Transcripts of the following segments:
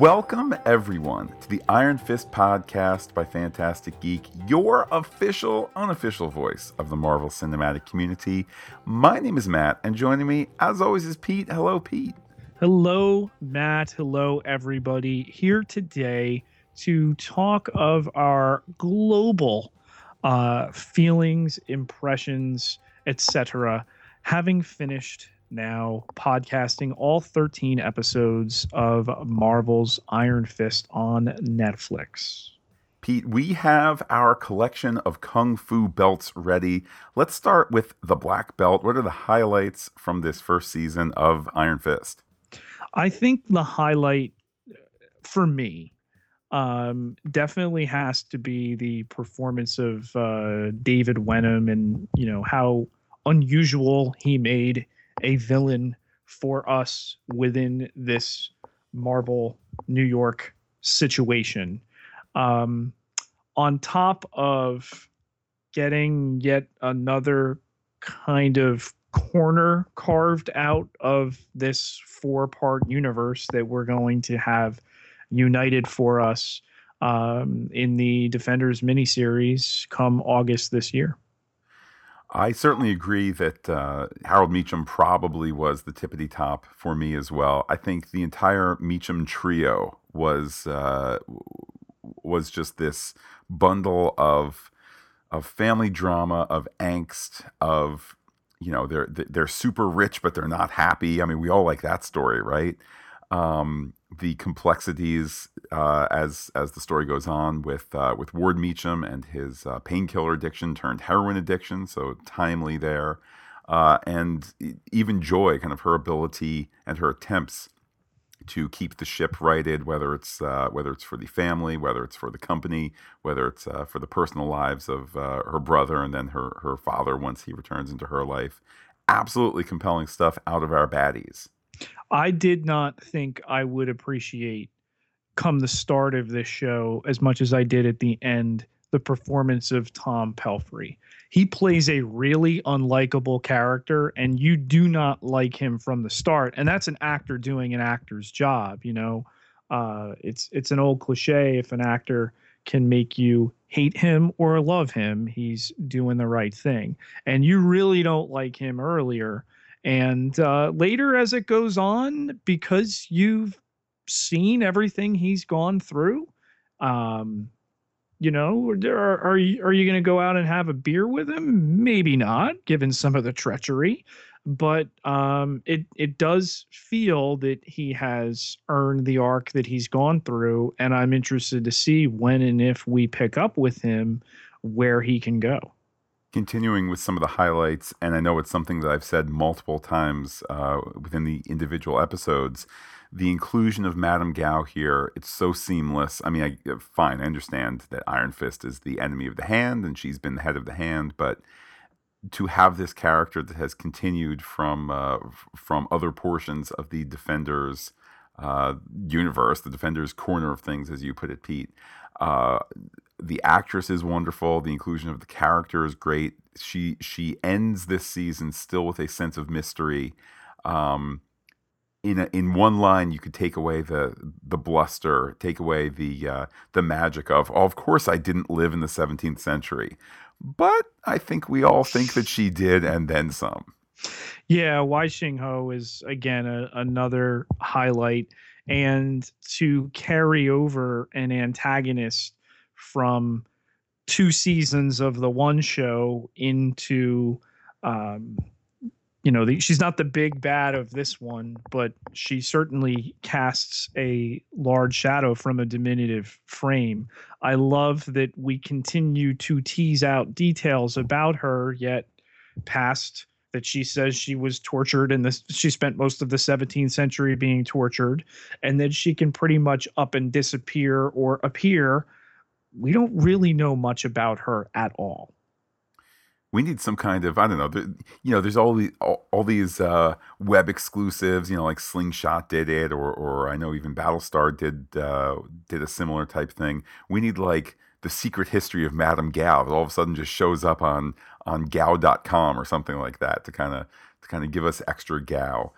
Welcome, everyone, to the Iron Fist podcast by Phantastic Geek, your official, unofficial voice of the Marvel cinematic community. My name is Matt, and joining me, as always, is Pete. Hello, Pete. Hello, Matt. Hello, everybody. Here today to talk of our global uh, feelings, impressions, etc. Having finished now podcasting all 13 episodes of Marvel's Iron Fist on Netflix. Pete, we have our collection of Kung Fu belts ready. Let's start with the black belt. What are the highlights from this first season of Iron Fist? I think the highlight for me um, definitely has to be the performance of uh, David Wenham and you know how unusual he made a villain for us within this Marvel New York situation. Um, on top of getting yet another kind of corner carved out of this four part universe that we're going to have united for us um, in the Defenders miniseries come August this year. I certainly agree that uh, Harold Meachum probably was the tippity top for me as well. I think the entire Meachum trio was uh, was just this bundle of of family drama, of angst, of you know they're they're super rich but they're not happy. I mean, we all like that story, right? Um, the complexities uh, as as the story goes on with uh, with Ward Meachum and his uh, painkiller addiction turned heroin addiction, so timely there, uh, and even Joy, kind of her ability and her attempts to keep the ship righted, whether it's uh, whether it's for the family, whether it's for the company, whether it's uh, for the personal lives of her brother and then her her father once he returns into her life. Absolutely compelling stuff out of our baddies. I did not think I would appreciate come the start of this show as much as I did at the end the performance of Tom Pelphrey. He plays a really unlikable character and you do not like him from the start and that's an actor doing an actor's job, you know. Uh, it's it's an old cliche if an actor can make you hate him or love him, he's doing the right thing. And you really don't like him earlier and uh, later, as it goes on, because you've seen everything he's gone through, um, you know, are, are you are you going to go out and have a beer with him? Maybe not, given some of the treachery. But um, it it does feel that he has earned the arc that he's gone through, and I'm interested to see when and if we pick up with him where he can go continuing with some of the highlights, and I know it's something that I've said multiple times uh, within the individual episodes. The inclusion of Madame Gao here, it's so seamless. I mean, I, uh, fine, I understand that Iron Fist is the enemy of the hand and she's been the head of the hand, but to have this character that has continued from uh, from other portions of the Defenders uh, universe, the Defenders corner of things, as you put it, Pete, uh, the actress is wonderful. The inclusion of the character is great. She she ends this season still with a sense of mystery. Um, in a, in one line, you could take away the the bluster, take away the uh, the magic of. Oh, of course, I didn't live in the 17th century, but I think we all think that she did, and then some. Yeah, Wai Ching Ho is again a, another highlight, and to carry over an antagonist from two seasons of the one show into um, you know the, she's not the big bad of this one but she certainly casts a large shadow from a diminutive frame. I love that we continue to tease out details about her yet past that she says she was tortured and this she spent most of the 17th century being tortured and that she can pretty much up and disappear or appear we don't really know much about her at all. We need some kind of I don't know. The, you know, there's all these all, all these uh, web exclusives. You know, like Slingshot did it, or or I know even Battlestar did uh, did a similar type thing. We need like the secret history of Madame Gao that all of a sudden just shows up on on Gao.com or something like that to kind of to kind of give us extra Gao.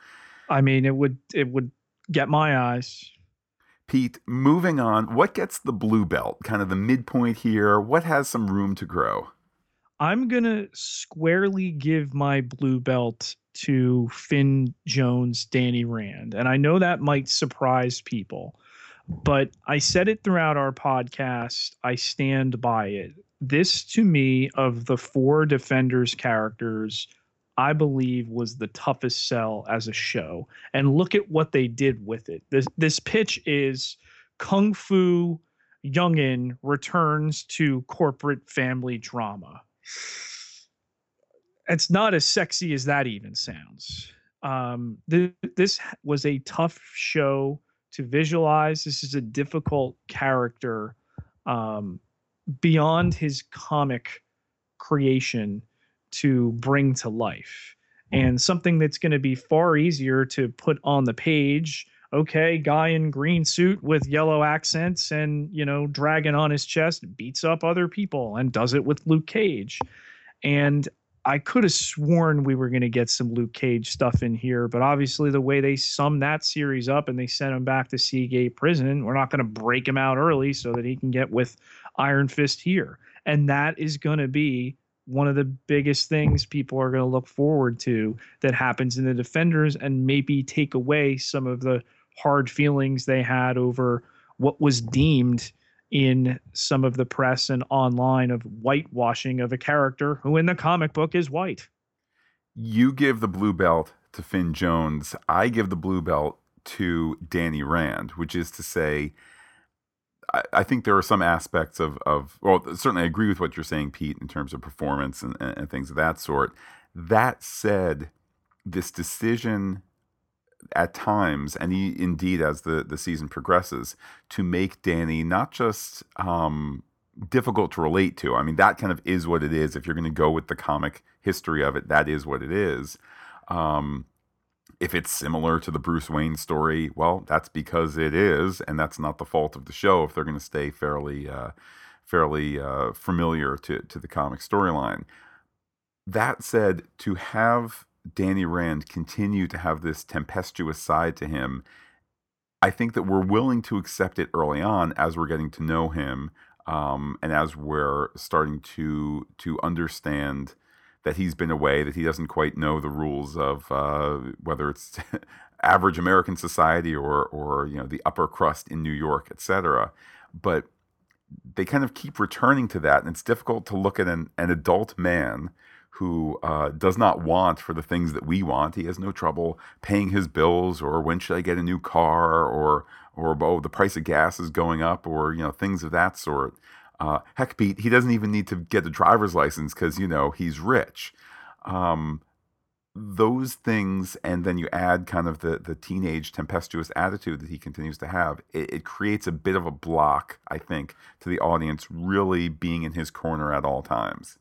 I mean, it would it would get my eyes. Pete, moving on, what gets the blue belt? Kind of the midpoint here. What has some room to grow? I'm going to squarely give my blue belt to Finn Jones, Danny Rand. And I know that might surprise people, but I said it throughout our podcast. I stand by it. This, to me, of the four Defenders characters, I believe was the toughest sell as a show. And look at what they did with it. This this pitch is Kung Fu Youngin returns to corporate family drama. It's not as sexy as that even sounds. Um, th- this was a tough show to visualize. This is a difficult character um, beyond his comic creation to bring to life. Hmm. And something that's going to be far easier to put on the page okay guy in green suit with yellow accents and you know dragon on his chest beats up other people and does it with luke cage. And i could have sworn we were going to get some luke cage stuff in here but obviously the way they sum that series up and they sent him back to seagate prison we're not going to break him out early so that he can get with iron fist here. And that is going to be one of the biggest things people are going to look forward to that happens in the defenders and maybe take away some of the hard feelings they had over what was deemed in some of the press and online of whitewashing of a character who in the comic book is white. You give the blue belt to Finn Jones. I give the blue belt to Danny Rand, which is to say, I, think there are some aspects of, of well, certainly I agree with what you're saying, Pete, in terms of performance and, and things of that sort. That said, this decision at times, and he, indeed as the, the season progresses, to make Danny not just um, difficult to relate to. I mean, that kind of is what it is. If you're going to go with the comic history of it, that is what it is. Um, if it's similar to the Bruce Wayne story, well, that's because it is, and that's not the fault of the show. If they're going to stay fairly, uh, fairly uh, familiar to to the comic storyline. That said, to have Danny Rand continue to have this tempestuous side to him, I think that we're willing to accept it early on as we're getting to know him, um, and as we're starting to to understand that he's been away, that he doesn't quite know the rules of uh, whether it's average American society or or you know the upper crust in New York, etc. But they kind of keep returning to that, and it's difficult to look at an, an adult man who uh, does not want for the things that we want. He has no trouble paying his bills, or when should I get a new car, or or oh the price of gas is going up, or you know things of that sort. Uh, heck, Pete, he doesn't even need to get a driver's license because you know he's rich. Um, those things, and then you add kind of the the teenage tempestuous attitude that he continues to have. It, it creates a bit of a block, I think, to the audience really being in his corner at all times.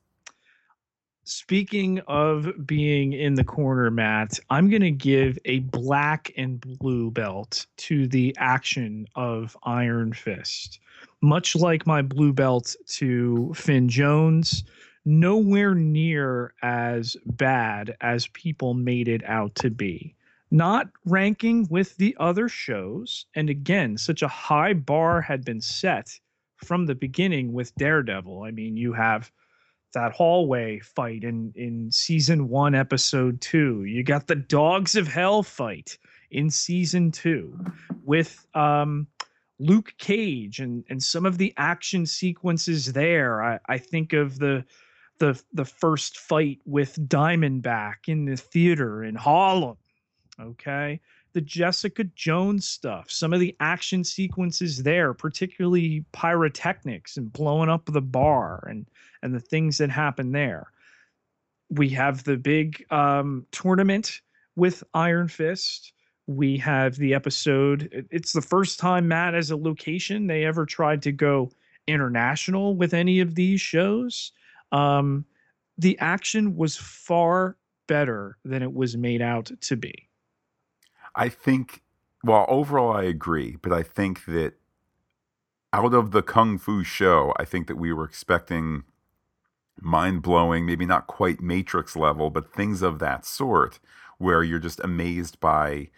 Speaking of being in the corner, Matt, I'm going to give a black and blue belt to the action of Iron Fist much like my blue belt to Finn Jones, nowhere near as bad as people made it out to be. Not ranking with the other shows. And again, such a high bar had been set from the beginning with Daredevil. I mean, you have that hallway fight in in season 1 episode 2. You got the Dogs of Hell fight in season 2 with um Luke Cage and and some of the action sequences there. I, I think of the the the first fight with Diamondback in the theater in Harlem. Okay. The Jessica Jones stuff, some of the action sequences there, particularly pyrotechnics and blowing up the bar and and the things that happen there. We have the big um, tournament with Iron Fist we have the episode. It's the first time Matt as a location they ever tried to go international with any of these shows. Um, the action was far better than it was made out to be. I think, well, overall, I agree, but I think that out of the Kung Fu show, I think that we were expecting mind blowing, maybe not quite Matrix level, but things of that sort where you're just amazed by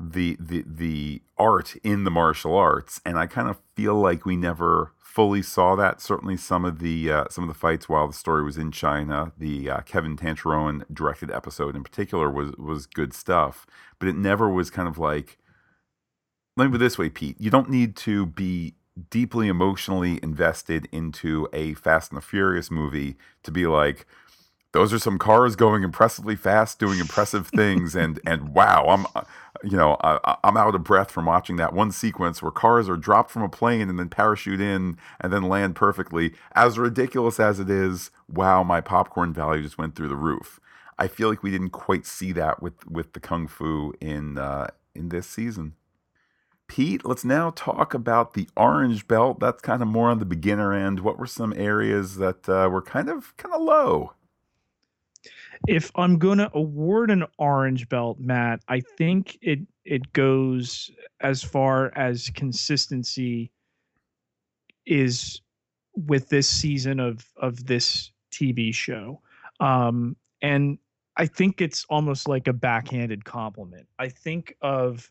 the the the art in the martial arts, and I kind of feel like we never fully saw that. Certainly, some of the uh, some of the fights while the story was in China, the uh, Kevin Tancharoen directed episode in particular was was good stuff, but it never was kind of like. Let me put this way, Pete. You don't need to be deeply emotionally invested into a Fast and the Furious movie to be like, those are some cars going impressively fast, doing impressive things, and and wow, I'm, you know, I, I'm out of breath from watching that one sequence where cars are dropped from a plane and then parachute in and then land perfectly. As ridiculous as it is, wow, my popcorn value just went through the roof. I feel like we didn't quite see that with with the kung fu in uh, in this season. Pete, let's now talk about the orange belt. That's kind of more on the beginner end. What were some areas that uh, were kind of kind of low? If I'm to award an orange belt, Matt, I think it it goes as far as consistency is with this season of of this TV show. Um, and I think it's almost like a backhanded compliment. I think of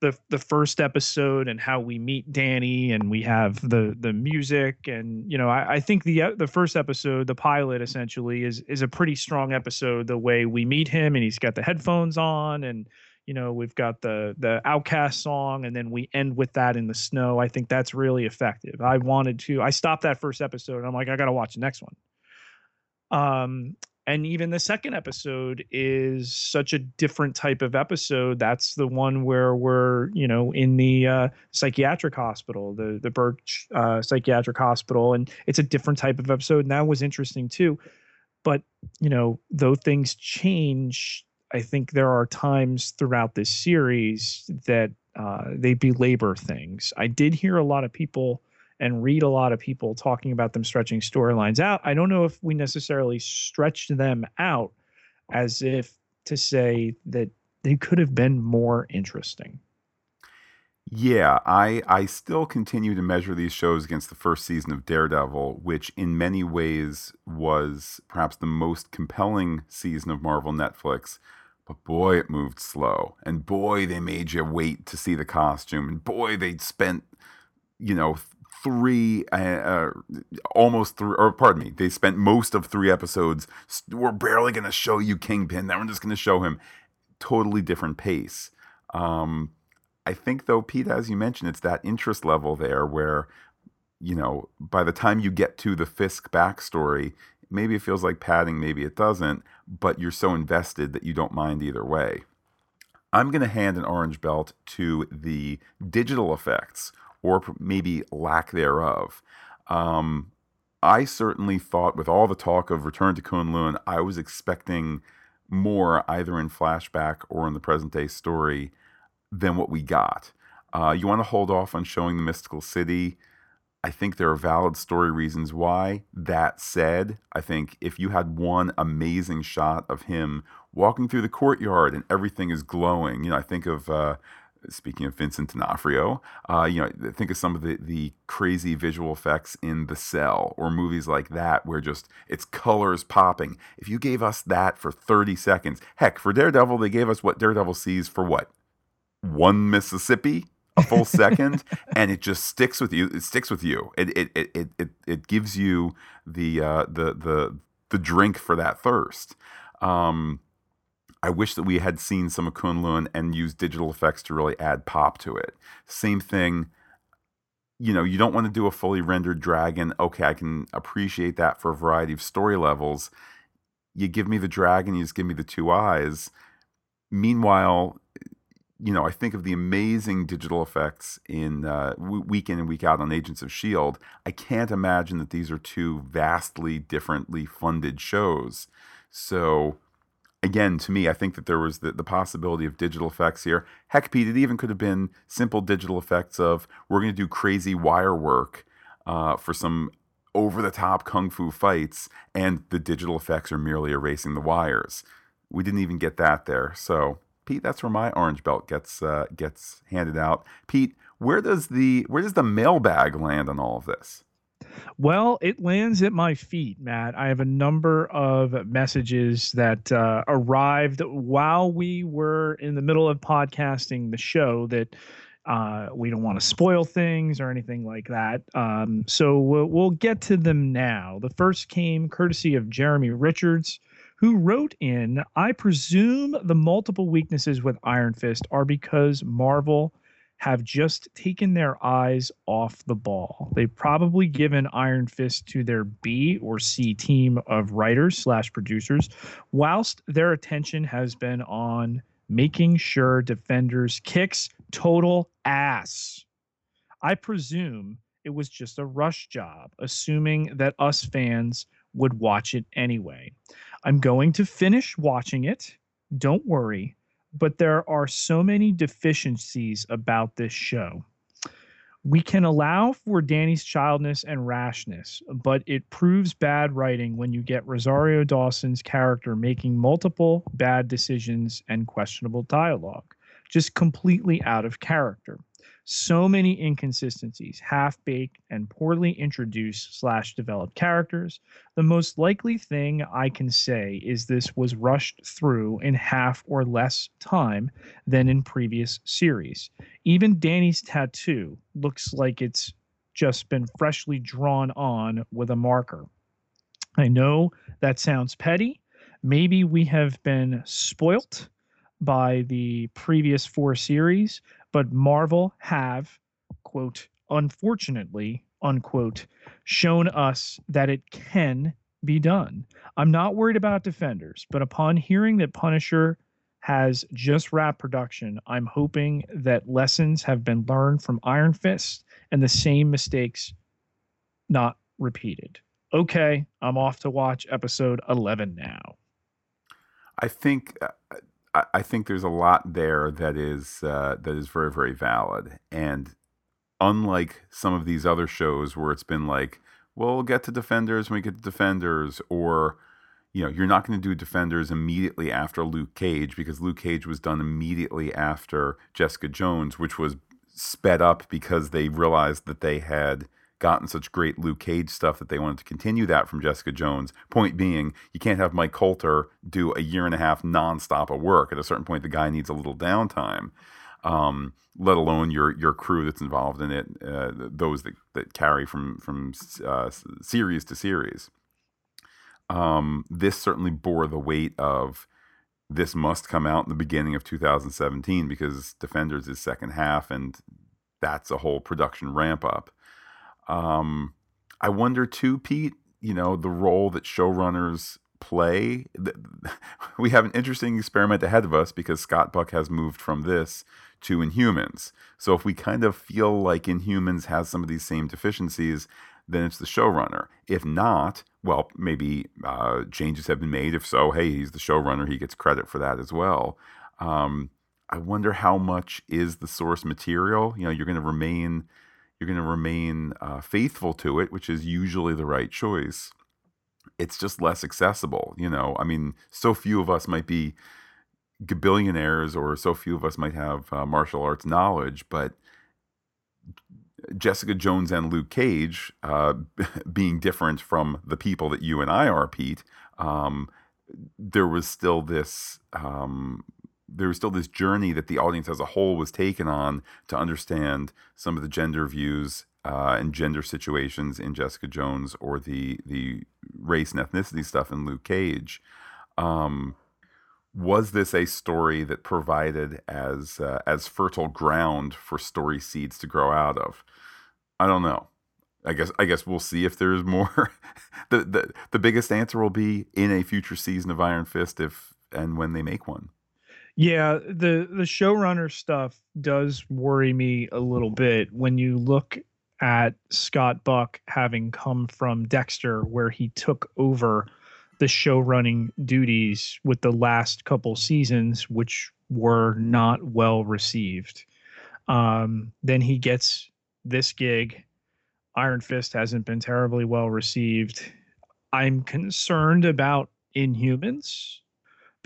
the the first episode and how we meet Danny and we have the the music and you know I, I think the the first episode the pilot essentially is is a pretty strong episode the way we meet him and he's got the headphones on and you know we've got the the outcast song and then we end with that in the snow. I think that's really effective. I wanted to I stopped that first episode and I'm like I got to watch the next one. Um and even the second episode is such a different type of episode. That's the one where we're you know in the uh, psychiatric hospital the the birch uh, psychiatric hospital and it's a different type of episode and that was interesting too. But you know though things change i think there are times throughout this series that uh, they belabor things. I did hear a lot of people and read a lot of people talking about them stretching storylines out. I don't know if we necessarily stretched them out as if to say that they could have been more interesting. Yeah, I I still continue to measure these shows against the first season of Daredevil, which in many ways was perhaps the most compelling season of Marvel Netflix. But boy, it moved slow. And boy, they made you wait to see the costume. And boy, they spent, you know, three, uh, uh, almost three, or pardon me, they spent most of three episodes. We're barely going to show you Kingpin. Now we're just going to show him. Totally different pace. Um, I think, though, Pete, as you mentioned, it's that interest level there where, you know, by the time you get to the Fisk backstory, maybe it feels like padding, maybe it doesn't, but you're so invested that you don't mind either way. I'm going to hand an orange belt to the digital effects or maybe lack thereof. Um, I certainly thought, with all the talk of Return to Kunlun, I was expecting more either in flashback or in the present day story than what we got. Uh, you want to hold off on showing the mystical city. I think there are valid story reasons why. That said, I think if you had one amazing shot of him walking through the courtyard and everything is glowing, you know, I think of uh, speaking of Vincent D'Onofrio, uh, you know, think of some of the, the crazy visual effects in The Cell or movies like that where just it's colors popping. If you gave us that for 30 seconds, heck, for Daredevil, they gave us what Daredevil sees for what? One Mississippi? A full second, and it just sticks with you. It sticks with you. It it it it it, gives you the uh, the the the drink for that thirst. Um, I wish that we had seen some of Kunlun and used digital effects to really add pop to it. Same thing, you know, you don't want to do a fully rendered dragon. Okay, I can appreciate that for a variety of story levels. You give me the dragon, you just give me the two eyes. Meanwhile, you know, I think of the amazing digital effects in uh, week in and week out on Agents of S.H.I.E.L.D. I can't imagine that these are two vastly differently funded shows. So, again, to me, I think that there was the, the possibility of digital effects here. Heck, Pete, it even could have been simple digital effects of we're going to do crazy wire work uh, for some over the top kung fu fights, and the digital effects are merely erasing the wires. We didn't even get that there. So, Pete, that's where my orange belt gets uh, gets handed out. Pete, where does the where does the mailbag land on all of this? Well, it lands at my feet, Matt. I have a number of messages that uh, arrived while we were in the middle of podcasting the show that uh, we don't want to spoil things or anything like that. Um, so we'll, we'll get to them now. The first came courtesy of Jeremy Richards, who wrote in I presume the multiple weaknesses with Iron Fist are because Marvel have just taken their eyes off the ball. They've probably given Iron Fist to their B or C team of writers slash producers, whilst their attention has been on making sure defenders kicks total ass. I presume it was just a rush job, assuming that us fans would watch it anyway. I'm going to finish watching it. Don't worry but there are so many deficiencies about this show. We can allow for Danny's childness and rashness, but it proves bad writing when you get Rosario Dawson's character making multiple bad decisions and questionable dialogue, just completely out of character so many inconsistencies, half baked and poorly introduced slash developed characters. The most likely thing I can say is this was rushed through in half or less time than in previous series. Even Danny's tattoo looks like it's just been freshly drawn on with a marker. I know that sounds petty. Maybe we have been spoilt by the previous four series, but Marvel have, quote, unfortunately, unquote, shown us that it can be done. I'm not worried about Defenders, but upon hearing that Punisher has just wrapped production, I'm hoping that lessons have been learned from Iron Fist and the same mistakes not repeated. Okay, I'm off to watch episode 11 now. I think uh, I, think there's a lot there that is uh, that is very very valid, and unlike some of these other shows where it's been like, well, we'll get to Defenders when we get to Defenders, or you know, you're not going to do Defenders immediately after Luke Cage because Luke Cage was done immediately after Jessica Jones, which was sped up because they realized that they had gotten such great Luke Cage stuff that they wanted to continue that from Jessica Jones. Point being, you can't have Mike Colter do a year and a half nonstop of work. At a certain point, the guy needs a little downtime. Um, let alone your your crew that's involved in it, uh, those that, that carry from from uh, series to series. Um, this certainly bore the weight of this must come out in the beginning of 2017 because Defenders is second half, and that's a whole production ramp up. Um, I wonder too, Pete, you know, the role that showrunners play. We have an interesting experiment ahead of us because Scott Buck has moved from this to Inhumans. So if we kind of feel like Inhumans has some of these same deficiencies, then it's the showrunner. If not, well, maybe uh, changes have been made. If so, hey, he's the showrunner. He gets credit for that as well. Um, I wonder how much is the source material. You know, you're going to remain you're going to remain uh, faithful to it, which is usually the right choice. It's just less accessible. You know, I mean, so few of us might be billionaires or so few of us might have uh, martial arts knowledge, but Jessica Jones and Luke Cage, uh, being different from the people that you and I are, Pete, um, there was still this um, there was still this journey that the audience as a whole was taken on to understand some of the gender views uh, and gender situations in Jessica Jones or the the race and ethnicity stuff in Luke Cage. Um, was this a story that provided as uh, as fertile ground for story seeds to grow out of? I don't know. I guess I guess we'll see if there's more. the, the the biggest answer will be in a future season of Iron Fist if and when they make one. Yeah, the the showrunner stuff does worry me a little bit when you look at Scott Buck having come from Dexter where he took over the show running duties with the last couple seasons which were not well received. Um, then he gets this gig. Iron Fist hasn't been terribly well received. I'm concerned about Inhumans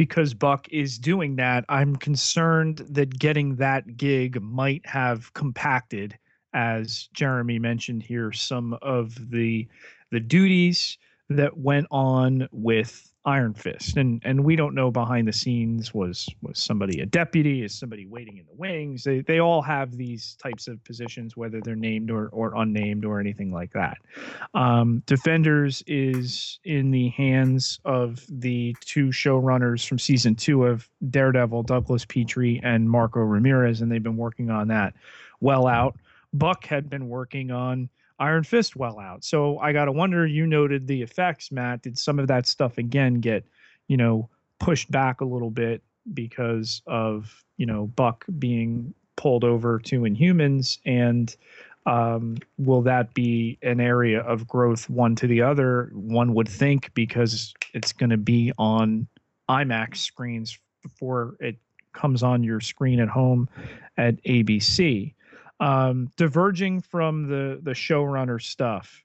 because Buck is doing that, I'm concerned that getting that gig might have compacted as Jeremy mentioned here, some of the the duties that went on with Iron Fist, and and we don't know behind the scenes was was somebody a deputy, is somebody waiting in the wings. They they all have these types of positions, whether they're named or or unnamed or anything like that. Um, Defenders is in the hands of the two showrunners from season two of Daredevil, Douglas Petrie and Marco Ramirez, and they've been working on that well out. Buck had been working on Iron Fist well out. So I got to wonder, you noted the effects, Matt. Did some of that stuff again get, you know, pushed back a little bit because of, you know, Buck being pulled over to Inhumans? And um, will that be an area of growth one to the other? One would think because it's going to be on IMAX screens before it comes on your screen at home at ABC um, diverging from the the showrunner stuff,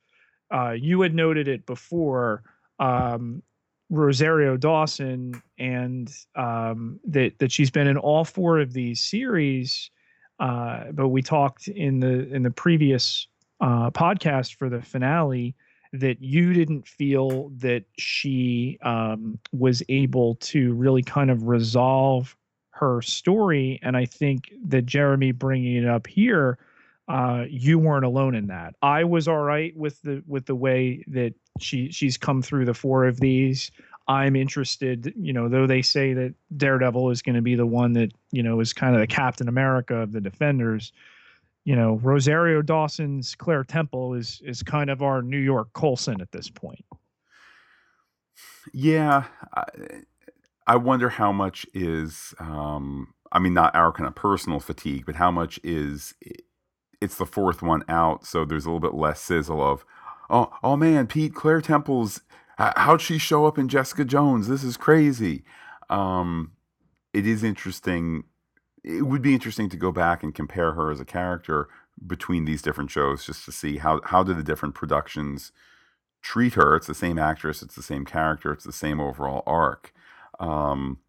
uh, you had noted it before. Um, Rosario Dawson and um, that that she's been in all four of these series. Uh, but we talked in the in the previous uh, podcast for the finale that you didn't feel that she um, was able to really kind of resolve her story. And I think that Jeremy bringing it up here, uh, you weren't alone in that. I was all right with the with the way that she she's come through the four of these. I'm interested, you know, though they say that Daredevil is going to be the one that you know is kind of the Captain America of the Defenders. You know, Rosario Dawson's Claire Temple is is kind of our New York Coulson at this point. Yeah, I, I wonder how much is, um, I mean, not our kind of personal fatigue, but how much is it's the fourth one out, so there's a little bit less sizzle of, oh, oh man, Pete Claire Temple's, how'd she show up in Jessica Jones? This is crazy. Um, it is interesting. It would be interesting to go back and compare her as a character between these different shows, just to see how how do the different productions treat her. It's the same actress, it's the same character, it's the same overall arc. Um,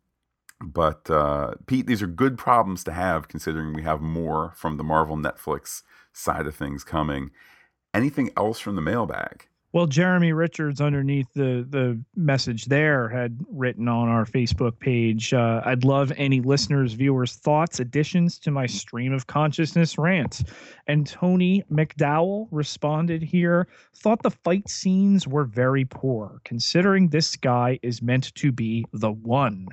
but uh, Pete, these are good problems to have considering we have more from the Marvel Netflix side of things coming. Anything else from the mailbag? Well, Jeremy Richards underneath the the message there had written on our Facebook page, uh, "I'd love any listeners, viewers' thoughts, additions to my stream of consciousness rant." And Tony McDowell responded here, "Thought the fight scenes were very poor, considering this guy is meant to be the one."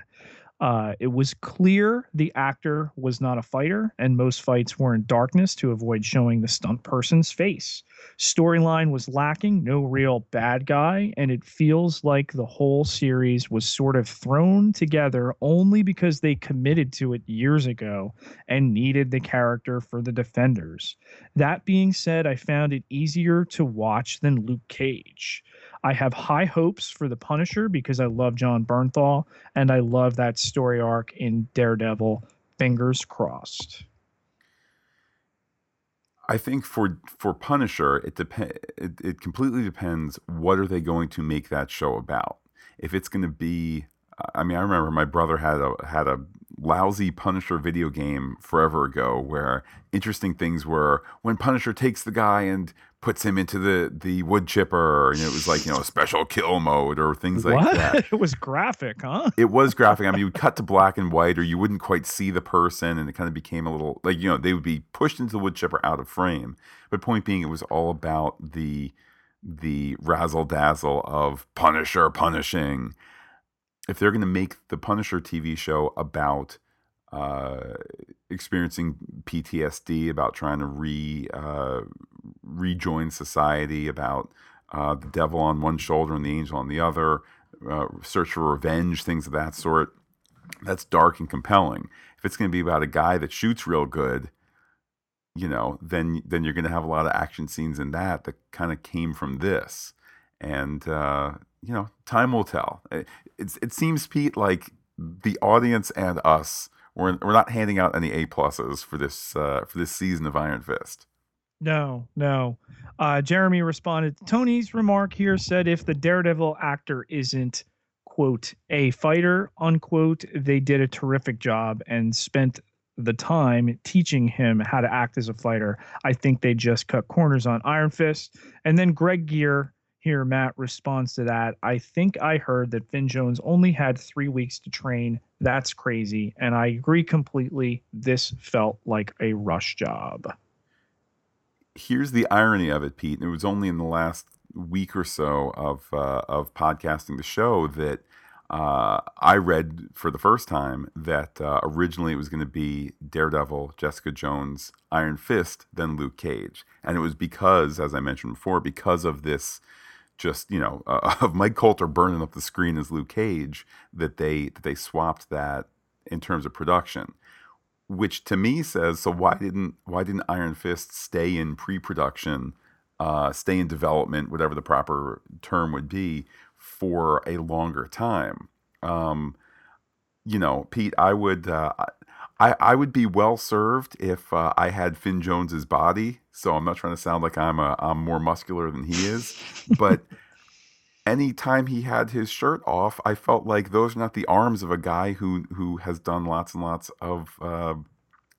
Uh, it was clear the actor was not a fighter, and most fights were in darkness to avoid showing the stunt person's face. Storyline was lacking, no real bad guy, and it feels like the whole series was sort of thrown together only because they committed to it years ago and needed the character for the defenders. That being said, I found it easier to watch than Luke Cage. I have high hopes for the Punisher because I love Jon Bernthal and I love that story arc in Daredevil. Fingers crossed. I think for for Punisher, it depend it, it completely depends what are they going to make that show about. If it's going to be I mean, I remember my brother had a had a lousy Punisher video game forever ago where interesting things were when Punisher takes the guy and puts him into the the wood chipper and it was like you know a special kill mode or things like what? that. It was graphic huh? It was graphic. I mean you would cut to black and white or you wouldn't quite see the person and it kind of became a little like you know they would be pushed into the wood chipper out of frame. But point being it was all about the the razzle dazzle of punisher punishing. If they're going to make the punisher tv show about uh, experiencing PTSD, about trying to re uh, rejoin society, about uh, the devil on one shoulder and the angel on the other, uh, search for revenge, things of that sort. That's dark and compelling. If it's going to be about a guy that shoots real good, you know, then then you're going to have a lot of action scenes in that that kind of came from this, and uh, you know, time will tell. It, it seems Pete like the audience and us we're we're not handing out any A pluses for this uh, for this season of Iron Fist. No, no. Uh, Jeremy responded. Tony's remark here said if the Daredevil actor isn't quote a fighter unquote, they did a terrific job and spent the time teaching him how to act as a fighter. I think they just cut corners on Iron Fist. And then Greg Gear here, Matt responds to that. I think I heard that Finn Jones only had three weeks to train. That's crazy. And I agree completely. This felt like a rush job. Here's the irony of it, Pete. It was only in the last week or so of uh, of podcasting the show that uh, I read for the first time that uh, originally it was going to be Daredevil, Jessica Jones, Iron Fist, then Luke Cage, and it was because, as I mentioned before, because of this, just you know, uh, of Mike Colter burning up the screen as Luke Cage, that they that they swapped that in terms of production, which to me says, so why didn't why didn't Iron Fist stay in pre-production, uh, stay in development, whatever the proper term would be? for a longer time. Um, you know, Pete, I would uh, I I would be well served if uh, I had Finn Jones's body. So I'm not trying to sound like I'm a I'm more muscular than he is, but anytime he had his shirt off, I felt like those are not the arms of a guy who who has done lots and lots of uh,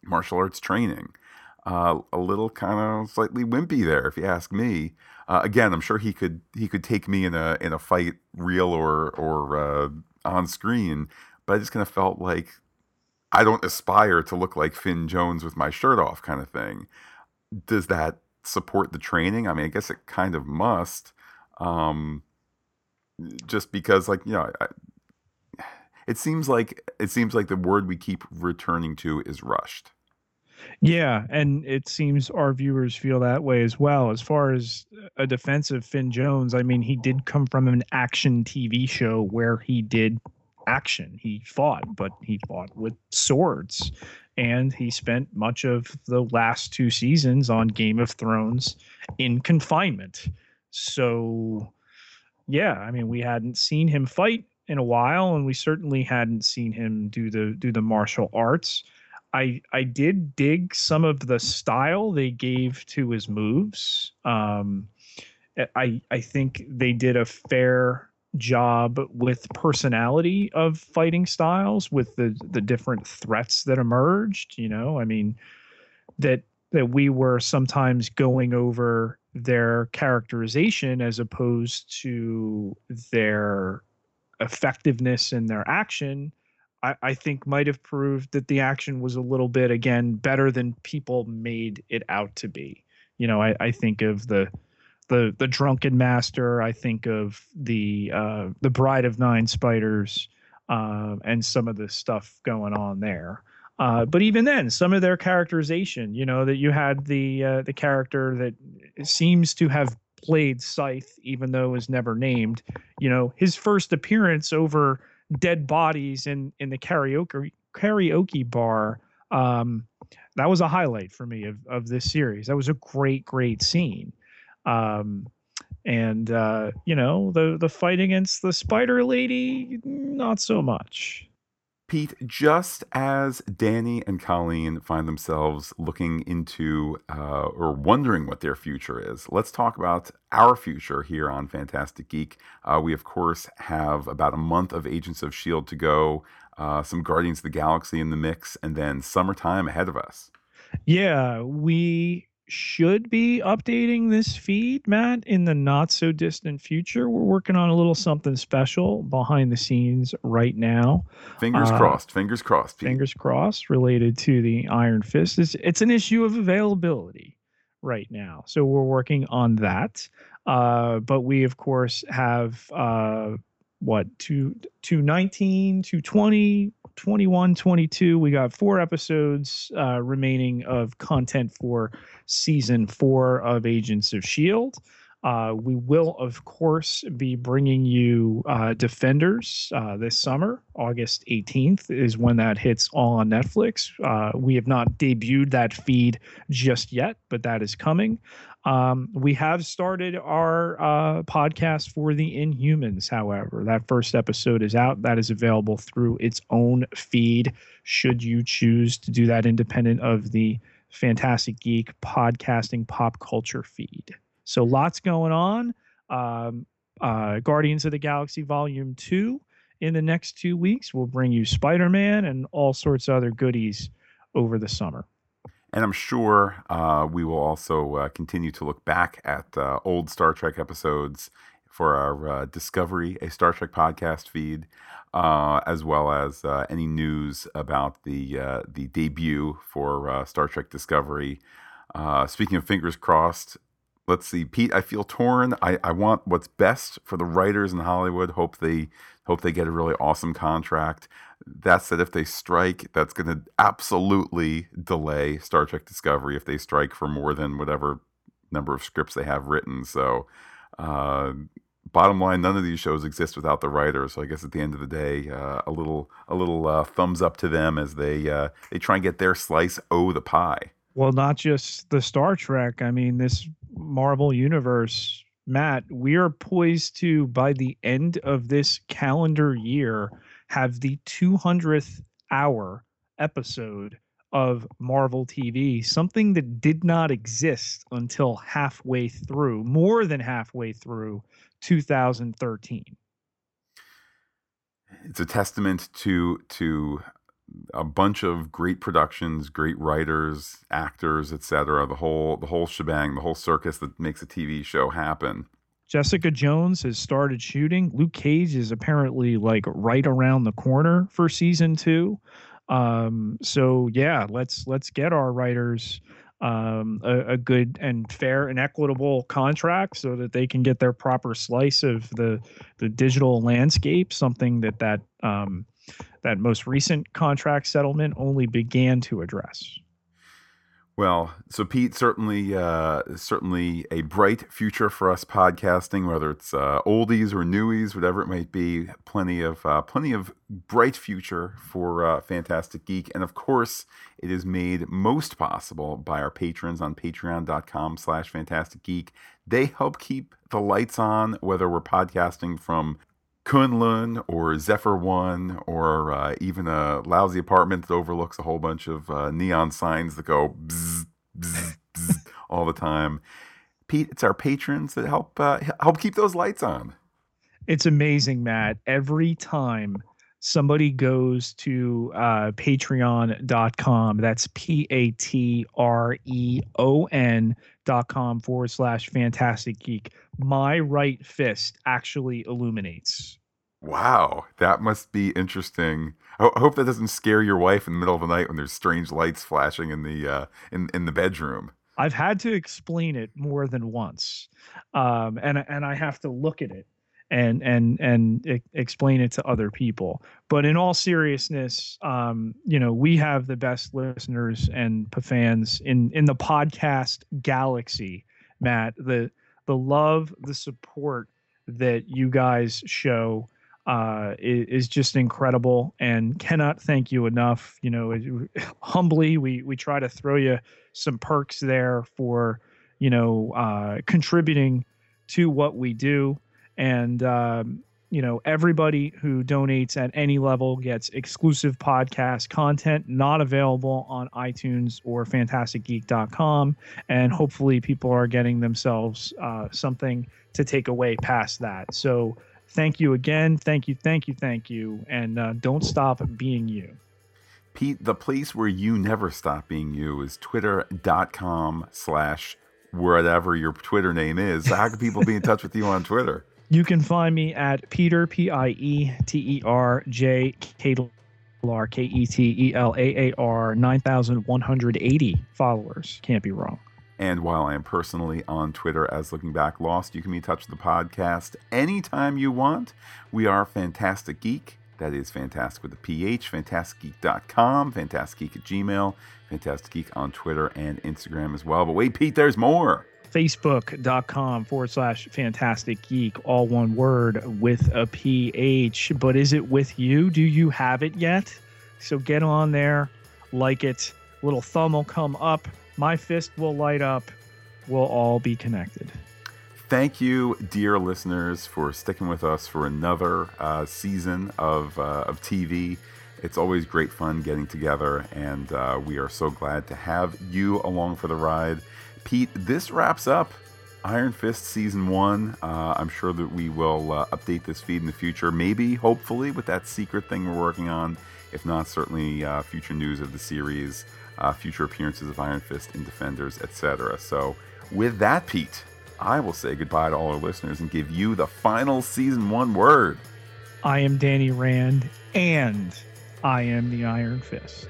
martial arts training. Uh, a little kind of slightly wimpy there, if you ask me. Uh, again, I'm sure he could he could take me in a in a fight, real or or uh, on screen, but I just kind of felt like I don't aspire to look like Finn Jones with my shirt off, kind of thing. Does that support the training? I mean, I guess it kind of must, um, just because, like you know, I, it seems like it seems like the word we keep returning to is rushed. Yeah, and it seems our viewers feel that way as well. As far as a defensive Finn Jones, I mean, he did come from an action TV show where he did action. He fought, but he fought with swords. And he spent much of the last two seasons on Game of Thrones in confinement. So, yeah, I mean, we hadn't seen him fight in a while, and we certainly hadn't seen him do the do the martial arts. I I did dig some of the style they gave to his moves. Um, I I think they did a fair job with personality of fighting styles with the the different threats that emerged. You know, I mean that that we were sometimes going over their characterization as opposed to their effectiveness in their action I, I think might have proved that the action was a little bit again better than people made it out to be. You know, I, I think of the the the drunken master. I think of the uh, the bride of nine spiders uh, and some of the stuff going on there. Uh, but even then, some of their characterization, you know, that you had the uh, the character that seems to have played Scythe, even though was never named. You know, his first appearance over dead bodies in in the karaoke karaoke bar um, that was a highlight for me of of this series that was a great great scene um, and uh, you know the the fight against the spider lady not so much Pete, just as Danny and Colleen find themselves looking into uh, or wondering what their future is, let's talk about our future here on Phantastic Geek. Uh, we, of course, have about a month of Agents of S.H.I.E.L.D. to go, uh, some Guardians of the Galaxy in the mix, and then summertime ahead of us. Yeah, we should be updating this feed, Matt, in the not so distant future. We're working on a little something special behind the scenes right now. Fingers uh, crossed. Fingers crossed. Pete. Fingers crossed. Related to the Iron Fist, it's, it's an issue of availability right now, so we're working on that. Uh, but we, of course, have uh, what two two nineteen, two twenty 21, 22. We got four episodes uh, remaining of content for season four of Agents of S.H.I.E.L.D. Uh, we will, of course, be bringing you uh, Defenders uh, this summer. August 18th is when that hits all on Netflix. Uh, we have not debuted that feed just yet, but that is coming. Um, we have started our uh, podcast for the Inhumans, however. That first episode is out. That is available through its own feed, should you choose to do that independent of the Phantastic Geek podcasting pop culture feed. So lots going on. Um, uh, Guardians of the Galaxy Volume 2 in the next two weeks. We'll bring you Spider Man and all sorts of other goodies over the summer. And I'm sure uh, we will also uh, continue to look back at uh, old Star Trek episodes for our uh, Discovery, a Star Trek podcast feed, uh, as well as uh, any news about the the debut for Star Trek Discovery. speaking of fingers crossed, let's see, Pete. I feel torn. I, I want what's best for the writers in Hollywood. Hope they hope they get a really awesome contract. That said, if they strike, that's going to absolutely delay Star Trek Discovery if they strike for more than whatever number of scripts they have written. So, uh, bottom line, none of these shows exist without the writers. So I guess at the end of the day, uh, a little a little uh, thumbs up to them as they uh, they try and get their slice o the pie. Well, not just the Star Trek. I mean, this Marvel universe, Matt, we are poised to by the end of this calendar year have the 200th hour episode of Marvel TV, something that did not exist until halfway through, more than halfway through 2013. It's a testament to to a bunch of great productions, great writers, actors, etc. The whole the whole shebang, the whole circus that makes a TV show happen. Jessica Jones has started shooting. Luke Cage is apparently like right around the corner for season two. Um, so yeah, let's let's get our writers um, a, a, good and fair and equitable contract so that they can get their proper slice of the the digital landscape. Something that that um, that most recent contract settlement only began to address. Well, so Pete, certainly, uh, certainly a bright future for us podcasting, whether it's uh, oldies or newies, whatever it might be. Plenty of, uh, plenty of bright future for uh, Phantastic Geek, and of course, it is made most possible by our patrons on Patreon.com/slash Phantastic Geek. They help keep the lights on, whether we're podcasting from Kunlun or Zephyr One or uh, even a lousy apartment that overlooks a whole bunch of uh, neon signs that go bzz, bzz, bzz all the time. Pete, it's our patrons that help uh, help keep those lights on. It's amazing, Matt. Every time somebody goes to uh, patreon.com, that's P A T R E O N dot com forward slash phantastic geek my right fist actually illuminates. Wow, that must be interesting. I hope that doesn't scare your wife in the middle of the night when there's strange lights flashing in the uh, in in the bedroom. I've had to explain it more than once, um, and and I have to look at it and and and explain it to other people. But in all seriousness, um, you know, we have the best listeners and fans in in the podcast galaxy. Matt, the the love, the support that you guys show uh, is, is, just incredible and cannot thank you enough. You know, humbly, we we try to throw you some perks there for you know uh, contributing to what we do, and um, you know, everybody who donates at any level gets exclusive podcast content not available on iTunes or phantasticgeek.com. And hopefully, people are getting themselves uh, something to take away past that. So, thank you again. Thank you, thank you, thank you. And uh, don't stop being you. Pete, the place where you never stop being you is twitter.com slash whatever your Twitter name is. How can people be in touch with you on Twitter? You can find me at Peter P I E T E R J K R K E T E L A A R nine thousand one hundred eighty followers. Can't be wrong. And while I am personally on Twitter as Looking Back Lost, you can be in touch with the podcast anytime you want. We are Phantastic Geek. That is fantastic with a PH, phantasticgeek.com, Phantastic Geek at Gmail, phantastic Geek on Twitter and Instagram as well. But wait, Pete, there's more facebook.com forward slash phantastic geek, all one word with a PH. But is it with you? Do you have it yet? So get on there, like it. Little thumb will come up. My fist will light up. We'll all be connected. Thank you, dear listeners, for sticking with us for another uh, season of, uh, of TV. It's always great fun getting together, and uh, we are so glad to have you along for the ride. Pete, this wraps up Iron Fist season one. Uh, I'm sure that we will uh, update this feed in the future. Maybe, hopefully, with that secret thing we're working on. If not, certainly uh, future news of the series, uh, future appearances of Iron Fist in Defenders, etc. So, with that, Pete, I will say goodbye to all our listeners and give you the final season one word. I am Danny Rand, and I am the Iron Fist.